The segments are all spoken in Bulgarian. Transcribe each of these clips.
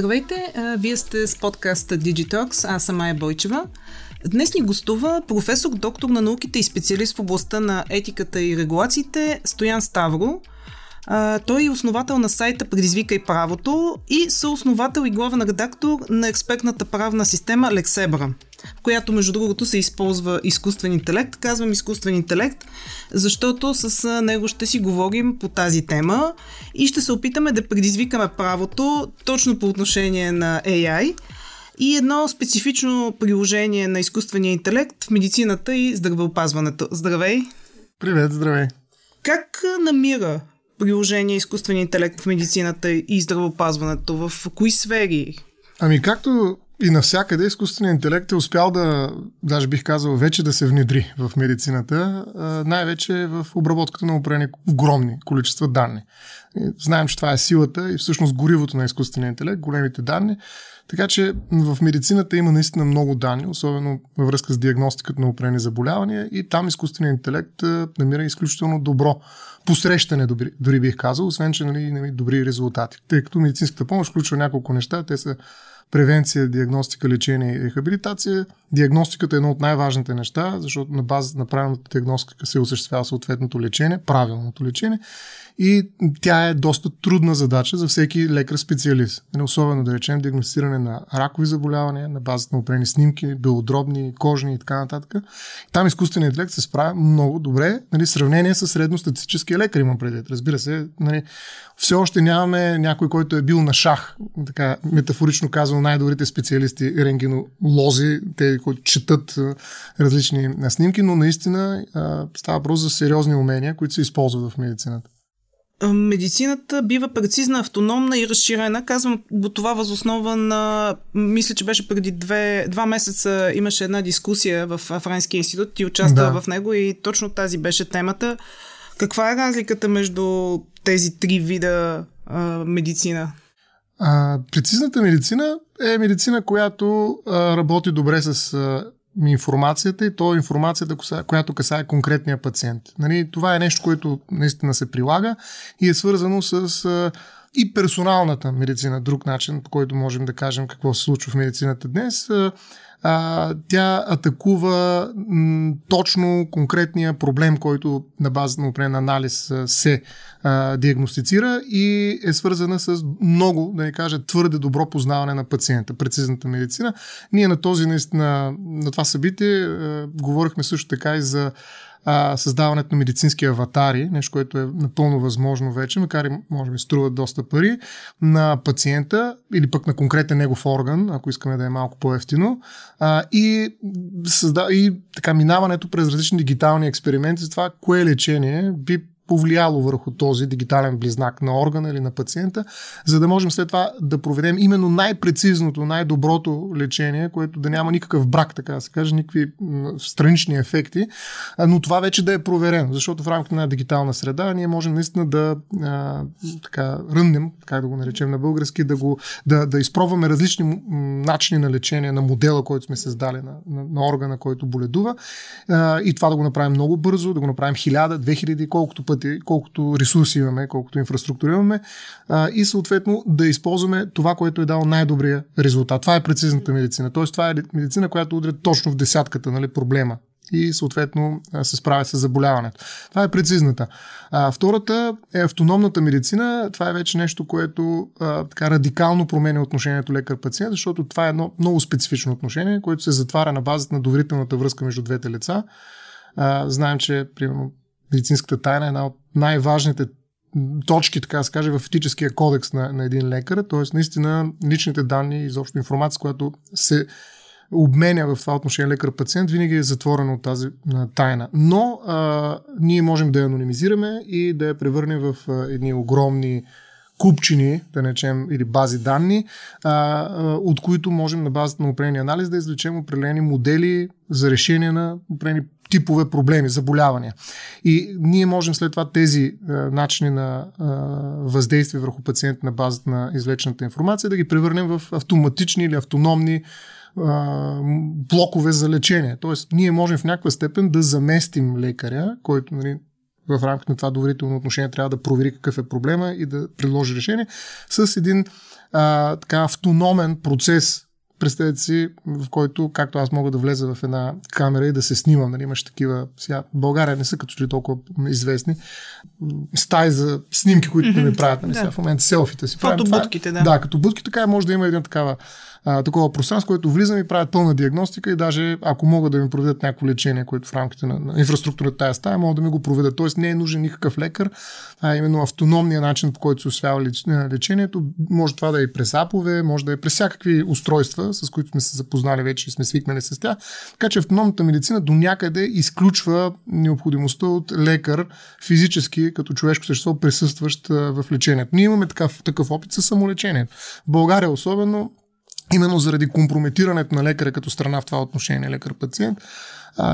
Здравейте, вие сте с подкаста Digitox, аз съм Майя Бойчева. Днес ни гостува професор, доктор на науките и специалист в областта на етиката и регулациите Стоян Ставро. Той е основател на сайта Предизвика и правото и съосновател и главен редактор на експертната правна система Лексебра в която между другото се използва изкуствен интелект. Казвам изкуствен интелект, защото с него ще си говорим по тази тема и ще се опитаме да предизвикаме правото точно по отношение на AI и едно специфично приложение на изкуствения интелект в медицината и здравеопазването. Здравей! Привет, здравей! Как намира приложение изкуствения интелект в медицината и здравеопазването? В кои сфери? Ами както и навсякъде изкуственият интелект е успял да, даже бих казал, вече да се внедри в медицината, най-вече в обработката на определени огромни количества данни. Знаем, че това е силата и всъщност горивото на изкуствения интелект, големите данни. Така че в медицината има наистина много данни, особено във връзка с диагностиката на определени заболявания и там изкуственият интелект намира изключително добро посрещане, дори, бих казал, освен че нали, добри резултати. Тъй като медицинската помощ включва няколко неща, те са превенция, диагностика, лечение и рехабилитация. Диагностиката е едно от най-важните неща, защото на база на правилната диагностика се осъществява съответното лечение, правилното лечение и тя е доста трудна задача за всеки лекар-специалист. Нали, особено да речем диагностиране на ракови заболявания на базата на определени снимки, белодробни, кожни и така нататък. Там изкуственият интелект се справя много добре, нали, сравнение с средностатистическия лекар имам предвид. Разбира се, нали, все още нямаме някой, който е бил на шах, така метафорично казвам, най-добрите специалисти, рентгенолози, те, които четат различни снимки, но наистина става въпрос за сериозни умения, които се използват в медицината. Медицината бива прецизна, автономна и разширена. Казвам го това възоснова на... Мисля, че беше преди две, два месеца имаше една дискусия в Френския институт и участва да. в него и точно тази беше темата. Каква е разликата между тези три вида а, медицина? А, прецизната медицина е медицина, която а, работи добре с а, информацията и то е информацията, която касае конкретния пациент. Нали, това е нещо, което наистина се прилага и е свързано с а, и персоналната медицина, друг начин, по който можем да кажем какво се случва в медицината днес. А, тя атакува м, точно конкретния проблем, който на база на определен анализ се а, диагностицира и е свързана с много, да не кажа, твърде добро познаване на пациента, прецизната медицина. Ние на този, наистина, на това събитие а, говорихме също така и за а, създаването на медицински аватари, нещо, което е напълно възможно вече, макар и може би струват доста пари, на пациента или пък на конкретен негов орган, ако искаме да е малко по-ефтино. А, и, създа... и така минаването през различни дигитални експерименти за това кое лечение би повлияло върху този дигитален близнак на органа или на пациента, за да можем след това да проведем именно най-прецизното, най-доброто лечение, което да няма никакъв брак, така да се каже, никакви странични ефекти, но това вече да е проверено, защото в рамките на дигитална среда ние можем наистина да а, така, ръннем, как да го наречем на български, да, го, да, да изпробваме различни начини на лечение на модела, който сме създали на, на, на органа, който боледува. А, и това да го направим много бързо, да го направим хиляда, две хиляди, колкото пъти пъти, колкото ресурси имаме, колкото инфраструктура имаме а, и съответно да използваме това, което е дал най-добрия резултат. Това е прецизната медицина. Тоест това е медицина, която удря точно в десятката нали, проблема и съответно се справя с заболяването. Това е прецизната. А, втората е автономната медицина. Това е вече нещо, което а, така радикално променя отношението лекар-пациент, защото това е едно много специфично отношение, което се затваря на базата на доверителната връзка между двете лица. А, знаем, че примерно медицинската тайна е една от най-важните точки, така да се каже, в етическия кодекс на, на един лекар. Т.е. наистина личните данни и изобщо информация, която се обменя в това отношение лекар-пациент, винаги е затворена от тази тайна. Но а, ние можем да я анонимизираме и да я превърнем в а, едни огромни купчини, да речем, или бази данни, а, а, от които можем на базата на определени анализ да извлечем определени модели за решение на определени типове проблеми, заболявания. И ние можем след това тези а, начини на а, въздействие върху пациент на базата на извлечената информация да ги превърнем в автоматични или автономни блокове за лечение. Тоест, ние можем в някаква степен да заместим лекаря, който нали, в рамките на това доверително отношение трябва да провери какъв е проблема и да предложи решение с един а, така автономен процес представете си, в който, както аз мога да влеза в една камера и да се снимам, нали, имаш такива, сега, България не са като че ли толкова известни, стаи за снимки, които mm-hmm. ми правят, нали, да. сега в момента селфите си. Фотобудките, да. Да, като будки, така може да има една такава а, такова пространство, което влизам и правят пълна диагностика и даже ако могат да ми проведат някакво лечение, което в рамките на, на инфраструктурата тая стая, могат да ми го проведат. Тоест не е нужен никакъв лекар, а именно автономния начин, по който се освява леч, лечението. Може това да е през апове, може да е през всякакви устройства, с които сме се запознали вече и сме свикнали с тях. Така че автономната медицина до някъде изключва необходимостта от лекар физически, като човешко същество, присъстващ в лечението. Ние имаме такъв, такъв опит с самолечението. В България особено именно заради компрометирането на лекаря като страна в това отношение лекар-пациент,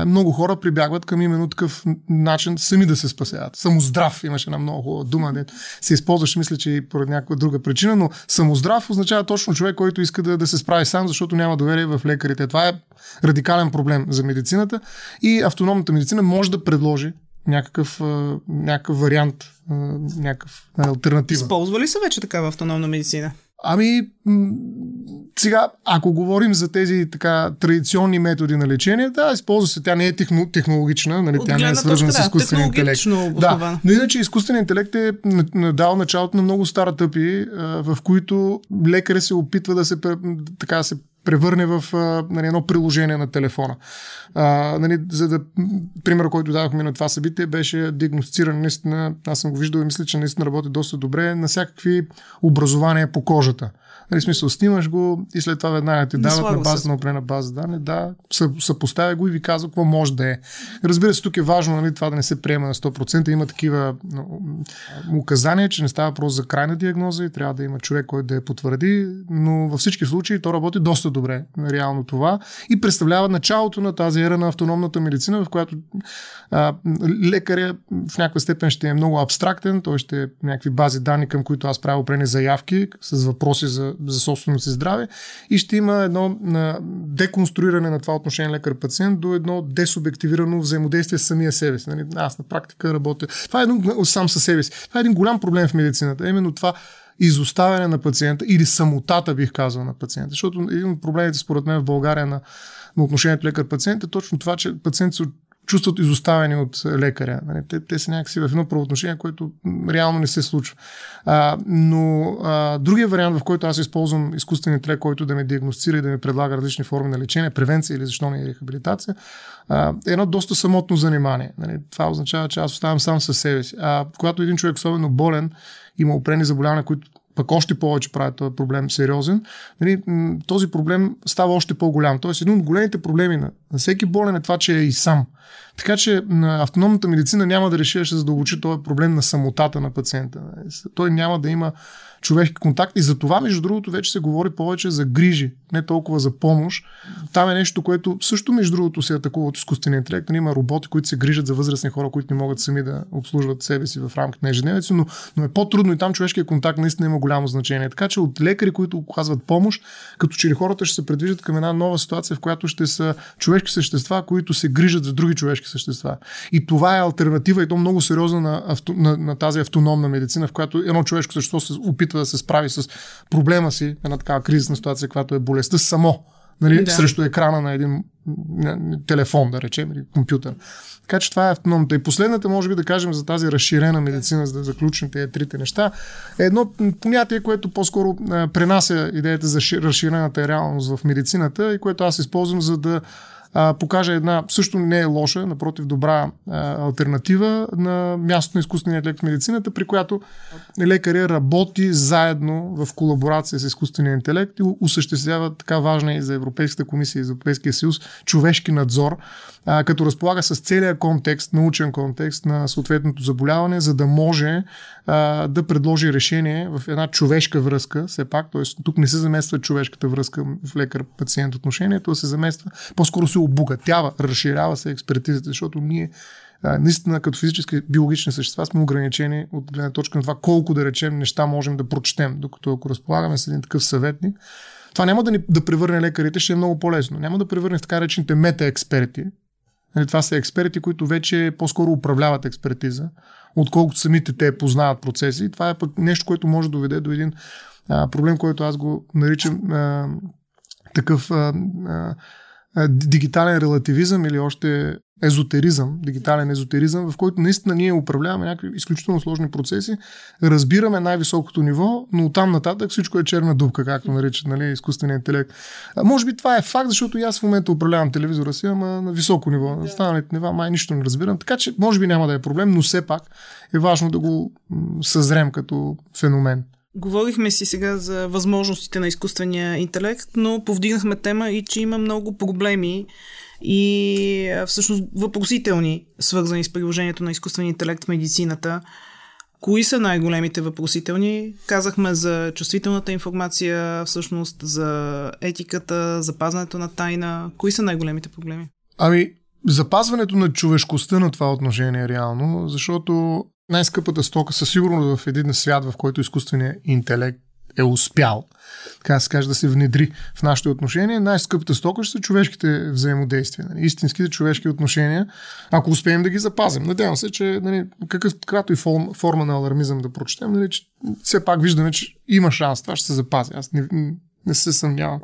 много хора прибягват към именно такъв начин сами да се спасяват. Самоздрав имаше една много хубава дума, не се използваше, мисля, че и поради някаква друга причина, но самоздрав означава точно човек, който иска да, да се справи сам, защото няма доверие в лекарите. Това е радикален проблем за медицината и автономната медицина може да предложи някакъв, някакъв вариант, някакъв альтернатива. Използва ли се вече такава автономна медицина? Ами, сега, ако говорим за тези така традиционни методи на лечение, да, използва се. Тя не е техно, технологична, нали, тя не е свързана с изкуствен интелект. Да, но иначе изкуственият интелект е дал началото на много стартъпи, в които лекаря се опитва да се, така, се превърне в нали, едно приложение на телефона. А, нали, за да, пример, който дадохме на това събитие, беше диагностициран наистина, аз съм го виждал и мисля, че наистина работи доста добре на всякакви образования по кожата. Нали, смисъл, снимаш го и след това веднага ти дават на база на определена база данни, да, съпоставя го и ви казва какво може да е. Разбира се, тук е важно нали, това да не се приема на 100%. Има такива указания, че не става просто за крайна диагноза и трябва да има човек, който да я потвърди, но във всички случаи то работи доста добре, реално това, и представлява началото на тази ера на автономната медицина, в която а, лекаря в някаква степен ще е много абстрактен, той ще е някакви бази данни, към които аз правя определени заявки с въпроси за за собственото си здраве и ще има едно деконструиране на това отношение лекар-пациент до едно десубективирано взаимодействие с самия себе си. Нали? Аз на практика работя. Това е един, сам със себе си. Това е един голям проблем в медицината. Именно това изоставяне на пациента или самотата, бих казал, на пациента. Защото един от проблемите, според мен, в България на, на отношението лекар-пациент е точно това, че пациентите се чувстват изоставени от лекаря. Нали? Те, те са някакси в едно правоотношение, което реално не се случва. А, но а, другия вариант, в който аз използвам изкуствен интелект, който да ме диагностира и да ми предлага различни форми на лечение, превенция или защо не е рехабилитация, а, е едно доста самотно занимание. Нали? Това означава, че аз оставам сам със себе си. А когато един човек особено болен, има опрени заболявания, които пък още повече прави този проблем сериозен, нали, този проблем става още по-голям. Тоест, един от големите проблеми на, на всеки болен е това, че е и сам. Така че на автономната медицина няма да реши ще задълбочи този проблем на самотата на пациента. Той няма да има човешки контакт. И за това, между другото, вече се говори повече за грижи, не толкова за помощ. Там е нещо, което също, между другото, се атакува от изкуствения интелект. Нали, има роботи, които се грижат за възрастни хора, които не могат сами да обслужват себе си в рамките на ежедневието, но, но е по-трудно и там човешкият контакт наистина има голямо значение. Така че от лекари, които оказват помощ, като че ли хората ще се предвиждат към една нова ситуация, в която ще са човешки същества, които се грижат за други човешки същества. И това е альтернатива и то много сериозна на, авто, на, на тази автономна медицина, в която едно човешко същество се опитва да се справи с проблема си, една такава кризисна ситуация, която е болестта само, нали, да. срещу екрана на един телефон, да речем, или компютър. Така че това е автономната. И последната, може би да кажем за тази разширена медицина, за да заключим тези трите неща, е едно понятие, което по-скоро пренася идеята за разширената реалност в медицината и което аз използвам, за да а, покаже една, също не е лоша, напротив добра а, альтернатива на мястото на изкуствения интелект в медицината, при която лекаря работи заедно в колаборация с изкуствения интелект и осъществява така важна и за Европейската комисия и за Европейския съюз човешки надзор, а, като разполага с целия контекст, научен контекст на съответното заболяване, за да може а, да предложи решение в една човешка връзка, все пак, т.е. тук не се замества човешката връзка в лекар-пациент отношението, се замества, по-скоро се обогатява, разширява се експертизата, защото ние наистина като физически биологични същества сме ограничени от гледна точка на това колко да речем неща можем да прочетем, докато ако разполагаме с един такъв съветник, това няма да ни да превърне лекарите, ще е много по-лесно. Няма да превърне в така речените мета-експерти, Нали, това са експерти, които вече по-скоро управляват експертиза, отколкото самите те познават процеси. Това е пък нещо, което може да доведе до един а, проблем, който аз го наричам а, такъв а, а, дигитален релативизъм или още езотеризъм, дигитален езотеризъм, в който наистина ние управляваме някакви изключително сложни процеси, разбираме най-високото ниво, но оттам нататък всичко е черна дупка, както наричат нали, изкуствения интелект. А, може би това е факт, защото и аз в момента управлявам телевизора си, ама на високо ниво. На останалите нива май нищо не разбирам. Така че може би няма да е проблем, но все пак е важно да го съзрем като феномен. Говорихме си сега за възможностите на изкуствения интелект, но повдигнахме тема и че има много проблеми и всъщност въпросителни, свързани с приложението на изкуствения интелект в медицината. Кои са най-големите въпросителни? Казахме за чувствителната информация, всъщност за етиката, запазването на тайна. Кои са най-големите проблеми? Ами, запазването на човешкостта на това отношение реално, защото най-скъпата стока със сигурност в един свят, в който изкуственият интелект е успял, така се каже, да се внедри в нашите отношения, най-скъпата стока ще са човешките взаимодействия, нали, истинските човешки отношения, ако успеем да ги запазим. Надявам се, че нали, какъв, каквато и форма на алармизъм да прочетем, нали, че все пак виждаме, че има шанс, това ще се запази. Аз не, не се съмнявам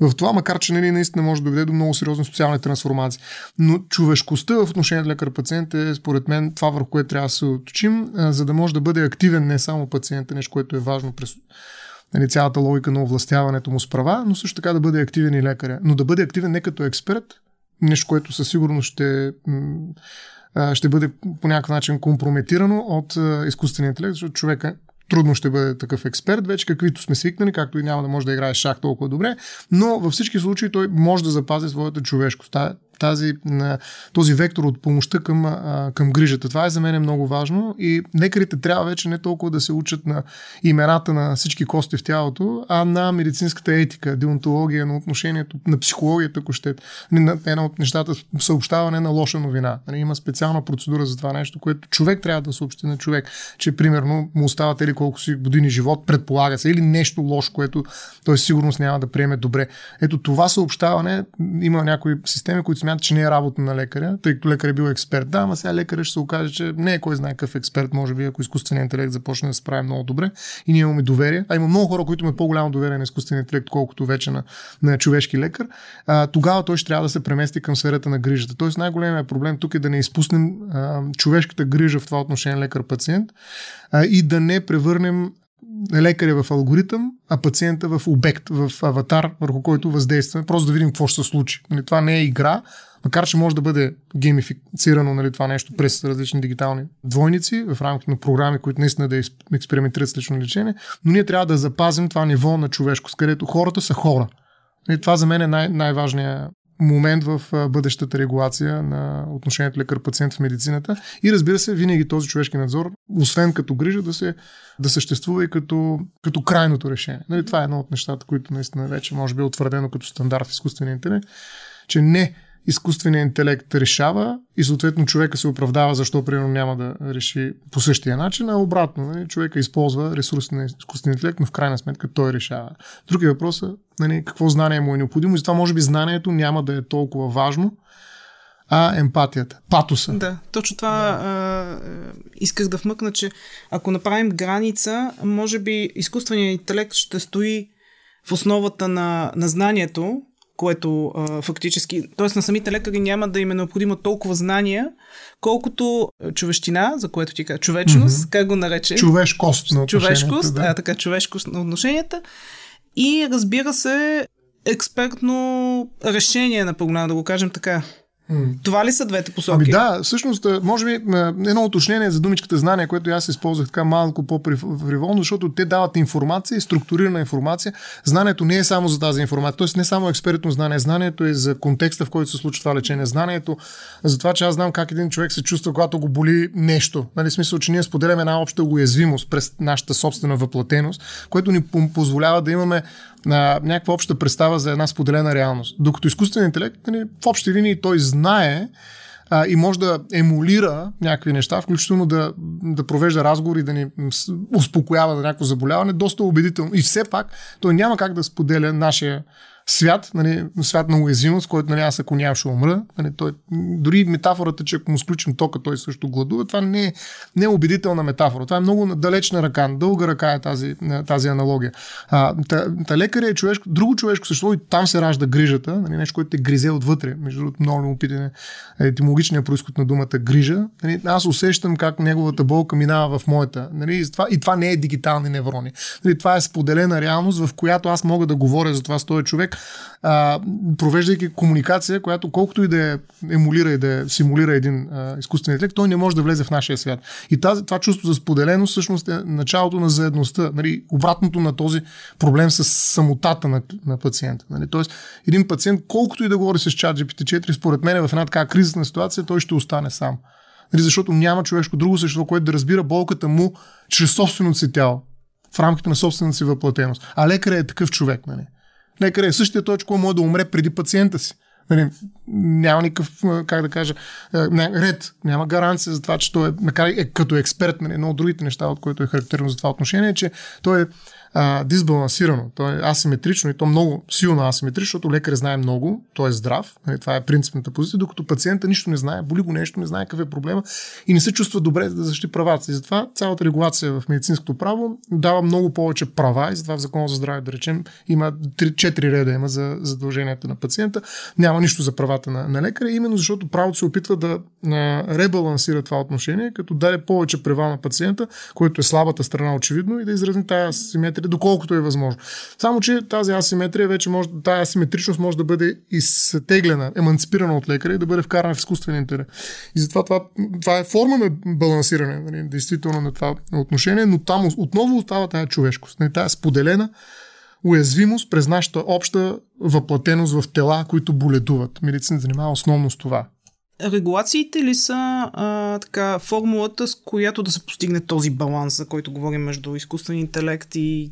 в това, макар че нали, наистина може да доведе до много сериозни социални трансформации. Но човешкостта в отношение лекар-пациент е, според мен, това върху което трябва да се оточим, за да може да бъде активен не само пациента, нещо, което е важно през нали, цялата логика на овластяването му с права, но също така да бъде активен и лекаря. Но да бъде активен не като експерт, нещо, което със сигурност ще, ще бъде по някакъв начин компрометирано от изкуствения интелект, защото човека трудно ще бъде такъв експерт, вече каквито сме свикнали, както и няма да може да играе шах толкова добре, но във всички случаи той може да запази своята човешкост тази, този вектор от помощта към, към грижата. Това е за мен много важно и лекарите трябва вече не толкова да се учат на имената на всички кости в тялото, а на медицинската етика, деонтология, на отношението, на психологията, ако ще. Една от нещата съобщаване на лоша новина. Нали, има специална процедура за това нещо, което човек трябва да съобщи на човек, че примерно му остават или колко си години живот, предполага се, или нещо лошо, което той сигурност няма да приеме добре. Ето това съобщаване има някои системи, които смята, че не е работа на лекаря, тъй като лекар е бил експерт. Да, ама сега лекаря ще се окаже, че не е кой знае какъв експерт, може би, ако изкуственият интелект започне да се справи много добре и ние имаме доверие. А има много хора, които имат по-голямо доверие на изкуствения интелект, колкото вече на, на човешки лекар. А, тогава той ще трябва да се премести към сферата на грижата. Тоест най-големият проблем тук е да не изпуснем а, човешката грижа в това отношение лекар-пациент а, и да не превърнем лекаря в алгоритъм, а пациента в обект, в аватар, върху който въздействаме, просто да видим какво ще се случи. Нали, това не е игра, макар че може да бъде геймифицирано нали, това нещо през различни дигитални двойници в рамките на програми, които наистина да експериментират с лично лечение, но ние трябва да запазим това ниво на човешкост, където хората са хора. И нали, това за мен е най- най-важният момент в бъдещата регулация на отношението лекар-пациент в медицината. И разбира се, винаги този човешки надзор, освен като грижа, да, се, да съществува и като, като крайното решение. Нали, това е едно от нещата, които наистина вече може би е утвърдено като стандарт в изкуствения интелект, че не изкуственият интелект решава и съответно човека се оправдава защо примерно няма да реши по същия начин, а обратно, нали, човека използва ресурси на изкуствения интелект, но в крайна сметка той решава. Други въпрос е нали, какво знание му е необходимо и затова може би знанието няма да е толкова важно, а емпатията, патоса. Да, точно това да. а, исках да вмъкна, че ако направим граница, може би изкуственият интелект ще стои в основата на, на знанието, което а, фактически, т.е. на самите лекари няма да им е необходимо толкова знания, колкото човещина, за което ти кажа, човечност, mm-hmm. как го нарече? Човешкост на Човешкост, да. а, така, човешкост на отношенията. И разбира се, експертно решение на проблема, да го кажем така. Това ли са двете посоки? Ами да, всъщност, може би едно уточнение за думичката знание, което аз използвах така малко по-фриволно, защото те дават информация, структурирана информация. Знанието не е само за тази информация, т.е. не само експертно знание, знанието е за контекста, в който се случва това лечение. Знанието за това, че аз знам как един човек се чувства, когато го боли нещо. Нали, смисъл, че ние споделяме една обща уязвимост през нашата собствена въплатеност, което ни позволява да имаме на някаква обща представа за една споделена реалност. Докато изкуственият интелект, нали, в общи линии той знае а, и може да емулира някакви неща, включително да, да провежда разговори, да ни успокоява за някакво заболяване, доста убедително. И все пак той няма как да споделя нашия свят, нали, свят на уязвимост, който нали, аз ако няма ще умра. Нали, той, дори метафората, че ако му сключим тока, той също гладува, това не е, не е убедителна метафора. Това е много далечна ръка, дълга ръка е тази, тази аналогия. А, та, та лекаря е човешко, друго човешко същество и там се ражда грижата, нали, нещо, което те гризе отвътре. Между другото, много му питане етимологичния происход на думата грижа. Нали, аз усещам как неговата болка минава в моята. Нали, и, това, и това не е дигитални неврони. Нали, това е споделена реалност, в която аз мога да говоря за това с този човек, а, провеждайки комуникация, която колкото и да е емулира и да е, симулира един а, изкуствен интелект, той не може да влезе в нашия свят. И тази, това чувство за споделеност всъщност е началото на заедността, нали, обратното на този проблем с самотата на, на пациента. Нали. Тоест, един пациент, колкото и да говори с чат GPT-4, според мен в една така кризисна ситуация, той ще остане сам. Нали, защото няма човешко друго същество, което да разбира болката му чрез собственото си тяло в рамките на собствената си въплатеност. А лекарът е такъв човек. Нали. Лекар е същия той, който може да умре преди пациента си. Нали, няма никакъв, как да кажа, ред, няма гаранция за това, че той е, е като експерт, нали, едно от другите неща, от които е характерно за това отношение, че той е а, дисбалансирано, то е асиметрично и то много силно асиметрично, защото лекар знае много, той е здрав, нали, това е принципната позиция, докато пациента нищо не знае, боли го нещо, не знае какъв е проблема и не се чувства добре да защити правата си. Затова цялата регулация в медицинското право дава много повече права и затова в Закона за здраве, да речем, има 3-4 реда има за задълженията на пациента, няма нищо за правата на, на лекаря, именно защото правото се опитва да а, ребалансира това отношение, като даде повече права на пациента, който е слабата страна очевидно и да изразни тази асиметрия асиметрия, доколкото е възможно. Само, че тази асиметрия вече може, тази асиметричност може да бъде изтеглена, еманципирана от лекаря и да бъде вкарана в изкуствен интерес. И затова това, това е форма на балансиране, нали, действително на това отношение, но там отново остава тази човешкост, нали, тази споделена уязвимост през нашата обща въплатеност в тела, които боледуват. Медицина занимава основно с това. Регулациите ли са а, така, формулата, с която да се постигне този баланс, за който говорим между изкуствен интелект и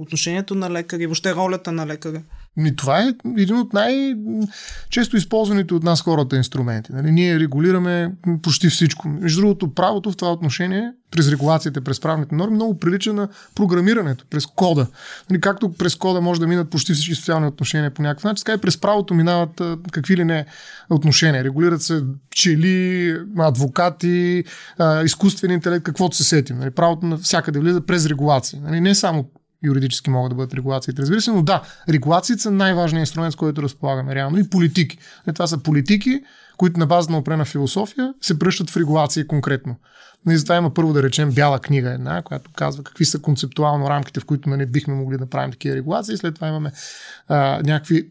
отношението на лекаря и въобще ролята на лекаря? Ми, това е един от най-често използваните от нас хората инструменти. Нали? Ние регулираме почти всичко. Между другото, правото в това отношение, през регулациите, през правните норми, много прилича на програмирането, през кода. Нали? Както през кода може да минат почти всички социални отношения по някакъв начин, така и през правото минават какви ли не отношения. Регулират се пчели, адвокати, изкуствен интелект, каквото се сетим. Нали? Правото на всякъде влиза през регулации. Нали? Не само юридически могат да бъдат регулациите, разбира се, но да, регулациите са най-важният инструмент, с който разполагаме реално и политики. Е, това са политики, които на база на опрена философия се пръщат в регулации конкретно. И затова има първо да речем бяла книга една, която казва какви са концептуално рамките, в които нали, бихме могли да правим такива регулации. След това имаме а, някакви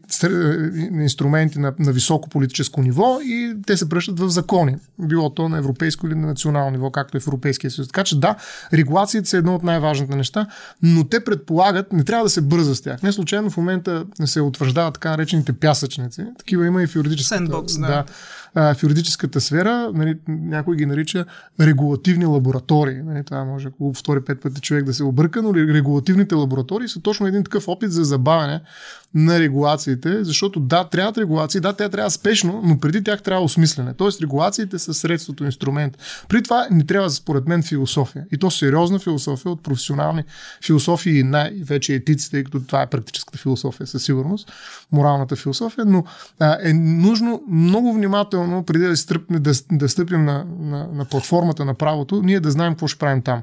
инструменти на, на високо политическо ниво и те се пръщат в закони. Било то на европейско или на национално ниво, както е в Европейския съюз. Така че да, регулациите са едно от най-важните неща, но те предполагат, не трябва да се бърза с тях. Не случайно в момента се утвърждават така наречените пясъчници. Такива има и в юридическата. Sandbox, да. да в юридическата сфера, нали, някой ги нарича регулативни лаборатории. Нали, това може, ако втори пет пъти човек да се обърка, но регулативните лаборатории са точно един такъв опит за забавяне на регулациите, защото да, трябват регулации, да, те трябва спешно, но преди тях трябва осмислене. Тоест регулациите са средството, инструмент. При това ни трябва, според мен, философия. И то сериозна философия от професионални философии и най-вече етици, тъй като това е практическата философия със сигурност, моралната философия, но а, е нужно много внимателно, преди да, стъпим, да, да стъпим на, на, на платформата на правото, ние да знаем какво ще правим там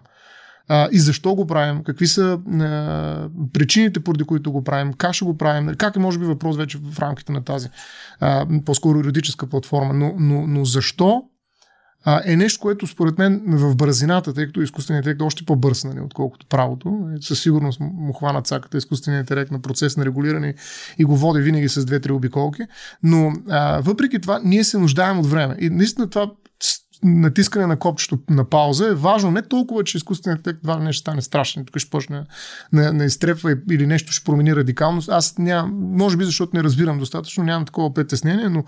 а, и защо го правим, какви са а, причините, поради които го правим, как ще го правим, как е може би въпрос вече в рамките на тази а, по-скоро юридическа платформа, но, но, но защо а, е нещо, което според мен в бързината, тъй като изкуственият интелект е още по-бърз, нали, отколкото правото. Със сигурност му хвана цаката изкуственият интелект на процес на регулиране и го води винаги с две-три обиколки. Но а, въпреки това, ние се нуждаем от време. И наистина това натискане на копчето на пауза е важно не толкова, че изкуственият интелект това нещо стане страшно, тук ще почне на, на изтрепва или нещо ще промени радикално. Аз нямам, може би защото не разбирам достатъчно, нямам такова притеснение, но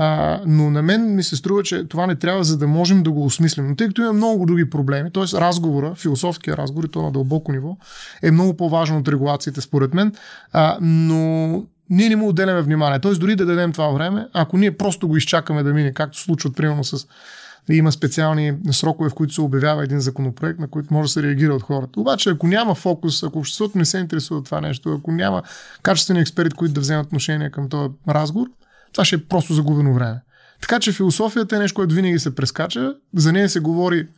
а, но на мен ми се струва, че това не трябва, за да можем да го осмислим. Но тъй като има много други проблеми, т.е. разговора, философския разговор, и то на дълбоко ниво, е много по-важно от регулациите, според мен. А, но ние не му отделяме внимание. Т.е. дори да дадем това време, ако ние просто го изчакаме да мине, както случва примерно с има специални срокове, в които се обявява един законопроект, на който може да се реагира от хората. Обаче, ако няма фокус, ако обществото не се интересува от това нещо, ако няма качествени експерти, които да вземат отношение към този разговор, това ще е просто загубено време. Така че философията е нещо, което винаги се прескача. За нея се говори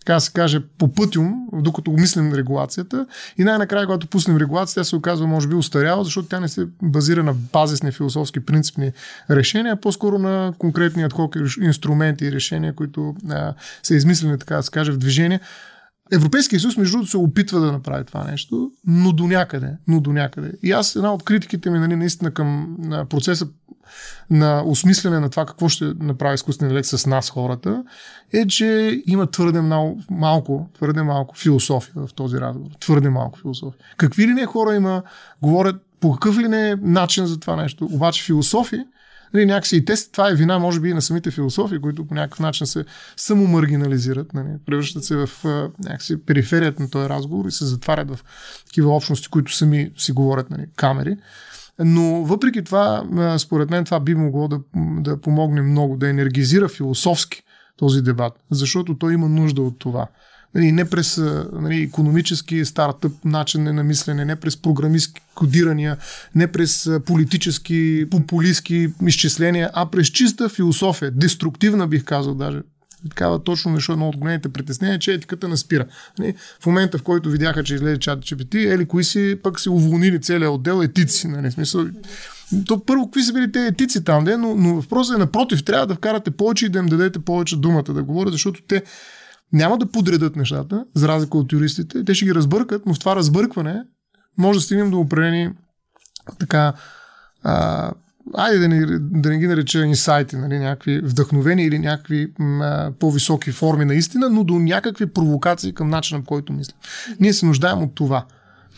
така се каже, по пътюм, докато мислим регулацията. И най-накрая, когато пуснем регулацията, тя се оказва, може би, устаряла, защото тя не се базира на базисни философски принципни решения, а по-скоро на конкретни адхок инструменти и решения, които а, са измислени, така да се каже, в движение. Европейския съюз, между другото, се опитва да направи това нещо, но до някъде. Но до някъде. И аз една от критиките ми, нали, наистина към процеса на осмислене на това какво ще направи изкуствен интелект с нас хората, е, че има твърде малко, малко, твърде малко философия в този разговор. Твърде малко философия. Какви ли не хора има, говорят по какъв ли не начин за това нещо. Обаче философия нали, някакси и те, това е вина, може би, и на самите философи, които по някакъв начин се самомаргинализират, нали, превръщат се в някакси периферията на този разговор и се затварят в такива общности, които сами си говорят нали, камери. Но въпреки това, според мен това би могло да, да помогне много, да енергизира философски този дебат, защото той има нужда от това. Нали, не през нали, економически стартъп начин на мислене, не през програмистки кодирания, не през политически, популистски изчисления, а през чиста философия, деструктивна бих казал даже. Такава точно нещо едно от големите притеснения, че етиката не спира. Нали, в момента, в който видяха, че излезе чат GPT, ели кои си пък си уволнили целият отдел етици. Нали, смисъл, то първо, какви са били те етици там, де, но, но въпросът е напротив, трябва да вкарате повече и да им дадете повече думата да говорят, защото те няма да подредат нещата, за разлика от юристите. Те ще ги разбъркат, но в това разбъркване може да стигнем до определени така а, айде да не, да не ги нареча инсайти, нали, някакви вдъхновения или някакви м, по-високи форми на истина, но до някакви провокации към начина, по който мисля. Ние се нуждаем от това.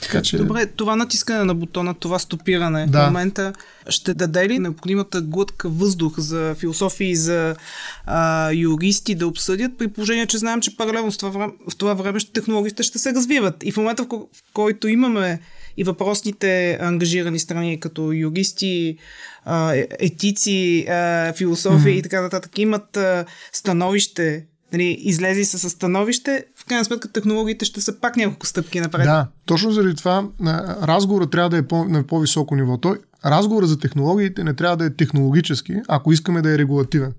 Така, че... Добре, това натискане на бутона, това стопиране да. в момента ще даде ли необходимата глътка въздух за философии и за а, юристи да обсъдят, при положение, че знаем, че паралелно с това време, в това време технологиите ще се развиват. И в момента, в, ко- в който имаме и въпросните ангажирани страни, като юристи, е, етици, философи mm-hmm. и така нататък, имат становище нали, излезе с становище, в крайна сметка технологиите ще са пак няколко стъпки напред. Да, точно заради това разговорът трябва да е по, на по-високо ниво. Той, разговорът за технологиите не трябва да е технологически, ако искаме да е регулативен.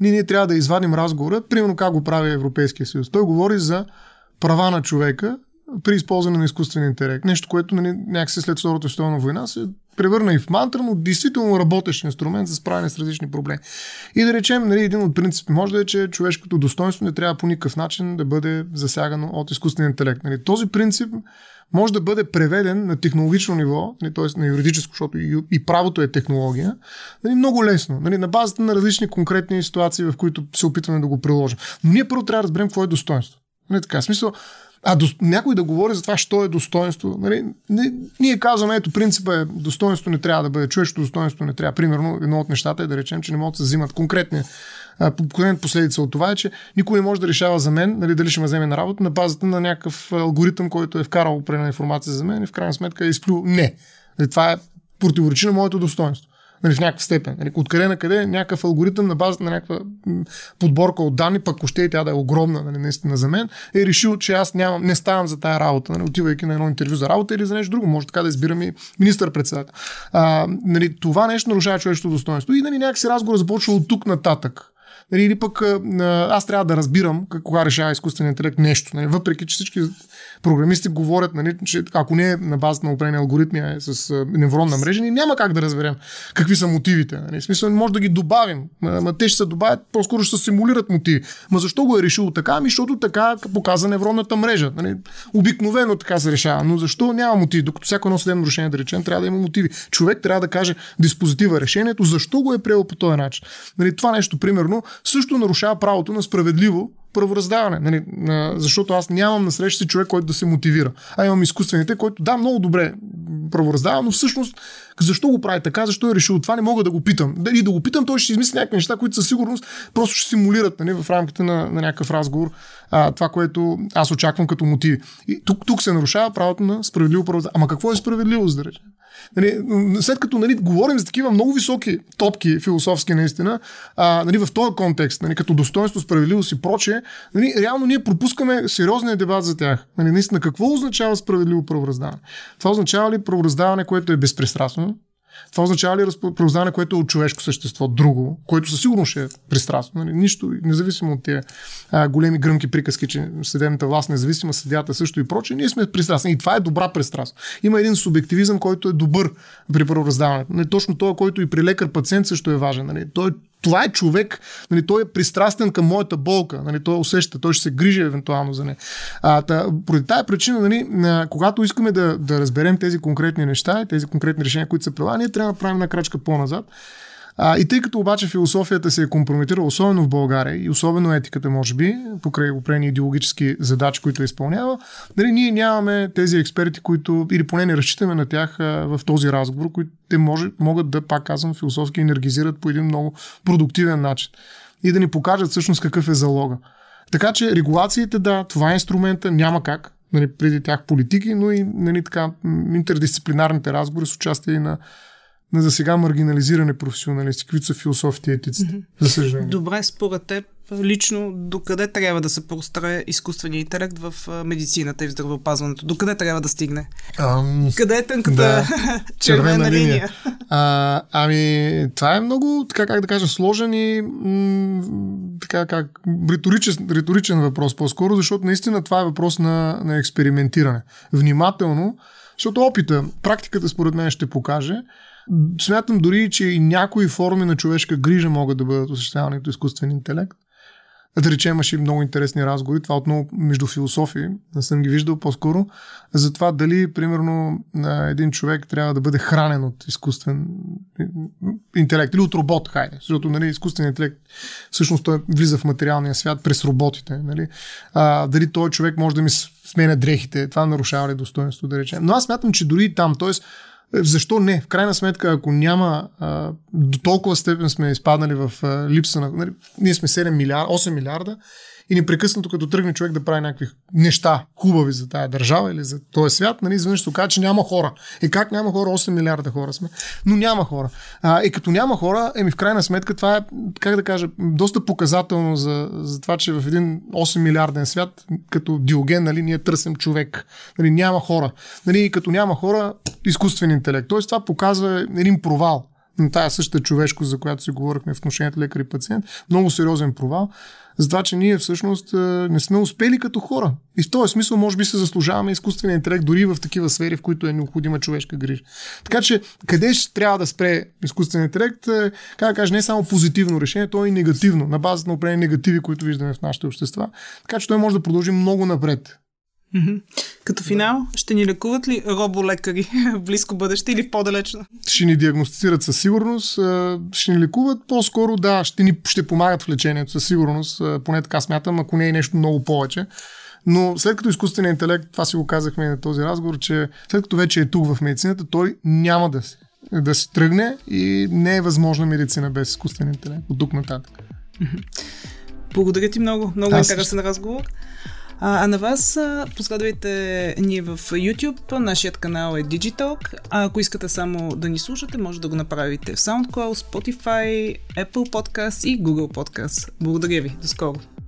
Ние, ние трябва да извадим разговора, примерно как го прави Европейския съюз. Той говори за права на човека при използване на изкуствен интелект. Нещо, което нали, някакси след Втората световна война се превърна и в мантра, но действително работещ инструмент за справяне с различни проблеми. И да речем, нали, един от принципи може да е, че човешкото достоинство не трябва по никакъв начин да бъде засягано от изкуствен интелект. Нали, този принцип може да бъде преведен на технологично ниво, нали, т.е. на юридическо, защото и, правото е технология, нали, много лесно, нали, на базата на различни конкретни ситуации, в които се опитваме да го приложим. Но ние първо трябва да разберем какво е достоинство. Нали, така, смисъл, а до, някой да говори за това, що е достоинство. Нали? Не, ние казваме, ето принципа е достоинство не трябва да бъде, човешкото достоинство не трябва. Примерно, едно от нещата е да речем, че не могат да се взимат конкретни последица от това е, че никой не може да решава за мен нали, дали ще ме вземе на работа на базата на някакъв алгоритъм, който е вкарал определена информация за мен и в крайна сметка е изплюл не. Нали, това е противоречи на моето достоинство нали, в някаква степен. Нали, откъде на къде някакъв алгоритъм на базата на някаква подборка от данни, пък още и тя да е огромна, нали, наистина за мен, е решил, че аз нямам, не ставам за тая работа, нали, отивайки на едно интервю за работа или за нещо друго. Може така да избирам и министър-председател. А, нали, това нещо нарушава човешкото достоинство. И нали, някакси разговор започва от тук нататък. Нали, или пък аз трябва да разбирам кога решава изкуственият интелект нещо. Нали, въпреки, че всички програмисти говорят, нали, че ако не е на базата на определени алгоритми, а е с невронна мрежа, ние няма как да разберем какви са мотивите. Нали. В смисъл, може да ги добавим. Ма те ще се добавят, по-скоро ще се симулират мотиви. Ма защо го е решило така? Ами, защото така показа невронната мрежа. Нали. Обикновено така се решава. Но защо няма мотиви? Докато всяко едно съдебно решение, да речем, трябва да има мотиви. Човек трябва да каже диспозитива решението, защо го е приел по този начин. Нали, това нещо, примерно, също нарушава правото на справедливо правораздаване. Нали, защото аз нямам на среща си човек, който да се мотивира. А имам изкуствените, който да, много добре правораздава, но всъщност защо го прави така, защо е решил това, не мога да го питам. И да го питам, той ще измисли някакви неща, които със сигурност просто ще симулират нали, в рамките на, на някакъв разговор а, това, което аз очаквам като мотиви. И тук, тук се нарушава правото на справедливо правораздаване. Ама какво е справедливост, да речем? Нали, след като нали, говорим за такива много високи топки философски наистина, а, нали, в този контекст, нали, като достоинство, справедливост и прочее, нали, реално ние пропускаме сериозния дебат за тях. Нали, наистина, какво означава справедливо правораздаване? Това означава ли правораздаване, което е безпристрастно, това означава ли правораздаване, което е от човешко същество, друго, което със сигурност ще е пристрастно. Нали? Нищо, независимо от тези а, големи гръмки приказки, че съдебната власт независима, съдята също и прочее, ние сме пристрастни. И това е добра пристрастност. Има един субективизъм, който е добър при правораздаването. Не точно това, който и при лекар-пациент също е важен. Нали? Той е това е човек, нали, той е пристрастен към моята болка, нали, той усеща, той ще се грижи евентуално за нея. А, та, поради тази причина, нали, когато искаме да, да разберем тези конкретни неща, тези конкретни решения, които прилагат, ние трябва да правим една крачка по-назад а, и тъй като обаче философията се е компрометирала, особено в България и особено етиката, може би, покрай определени идеологически задачи, които изпълнява, нали, ние нямаме тези експерти, които, или поне не разчитаме на тях а, в този разговор, които те може, могат да, пак казвам, философски енергизират по един много продуктивен начин и да ни покажат всъщност какъв е залога. Така че регулациите, да, това е инструмента, няма как, нали, преди тях политики, но и нали, така, интердисциплинарните разговори с участие на на за сега маргинализиране професионалисти, каквито са философите и етиците, mm-hmm. за съжаление. Добре, според теб, лично, докъде трябва да се простре изкуственият интелект в медицината и в здравеопазването? Докъде трябва да стигне? Ам... Къде е тънката да, червена, червена линия? линия? А, ами, това е много, така как да кажа, сложен и м- така как, риторичен, риторичен въпрос по-скоро, защото наистина това е въпрос на, на експериментиране. Внимателно, защото опита, практиката според мен ще покаже, Смятам дори, че и някои форми на човешка грижа могат да бъдат осъществявани от изкуствен интелект. Да речем, имаше много интересни разговори. Това отново между философии. Не съм ги виждал по-скоро. За това дали, примерно, един човек трябва да бъде хранен от изкуствен интелект или от робот, хайде. Защото нали, изкуствен интелект всъщност той влиза в материалния свят през роботите. Нали? А, дали той човек може да ми сменя дрехите. Това нарушава ли достоинство, да речем. Но аз смятам, че дори и там, т.е. Защо не? В крайна сметка, ако няма а, до толкова степен сме изпаднали в а, липса на... Нали, ние сме 7 милиарда, 8 милиарда и непрекъснато като тръгне човек да прави някакви неща хубави за тая държава или за този свят, нали, изведнъж се казва, че няма хора. И как няма хора? 8 милиарда хора сме. Но няма хора. А, и като няма хора, еми в крайна сметка това е, как да кажа, доста показателно за, за това, че в един 8 милиарден свят, като Диоген, нали, ние търсим човек. Нали, няма хора. Нали, и като няма хора, изкуствен интелект. Тоест това показва един провал на тая същата човешко, за която си говорихме в отношението лекар и пациент. Много сериозен провал за това, че ние всъщност не сме успели като хора. И в този смисъл, може би, се заслужаваме изкуствения интелект дори в такива сфери, в които е необходима човешка грижа. Така че, къде ще трябва да спре изкуственият интелект, е, как да кажа, не е само позитивно решение, то е и негативно, на базата на определени негативи, които виждаме в нашите общества. Така че той може да продължи много напред. Като финал, ще ни лекуват ли роболекари в близко бъдеще или по-далечно? Ще ни диагностицират със сигурност, ще ни лекуват по-скоро, да, ще ни ще помагат в лечението със сигурност, поне така смятам, ако не е нещо много повече. Но след като изкуственият интелект, това си го казахме на този разговор, че след като вече е тук в медицината, той няма да се, да се тръгне и не е възможна медицина без изкуствен интелект от тук нататък. Благодаря ти много. Много Аз интересен разговор. А, а на вас последвайте ни в YouTube, нашият канал е Digitalk, а ако искате само да ни слушате, може да го направите в SoundCloud, Spotify, Apple Podcast и Google Podcast. Благодаря ви, до скоро!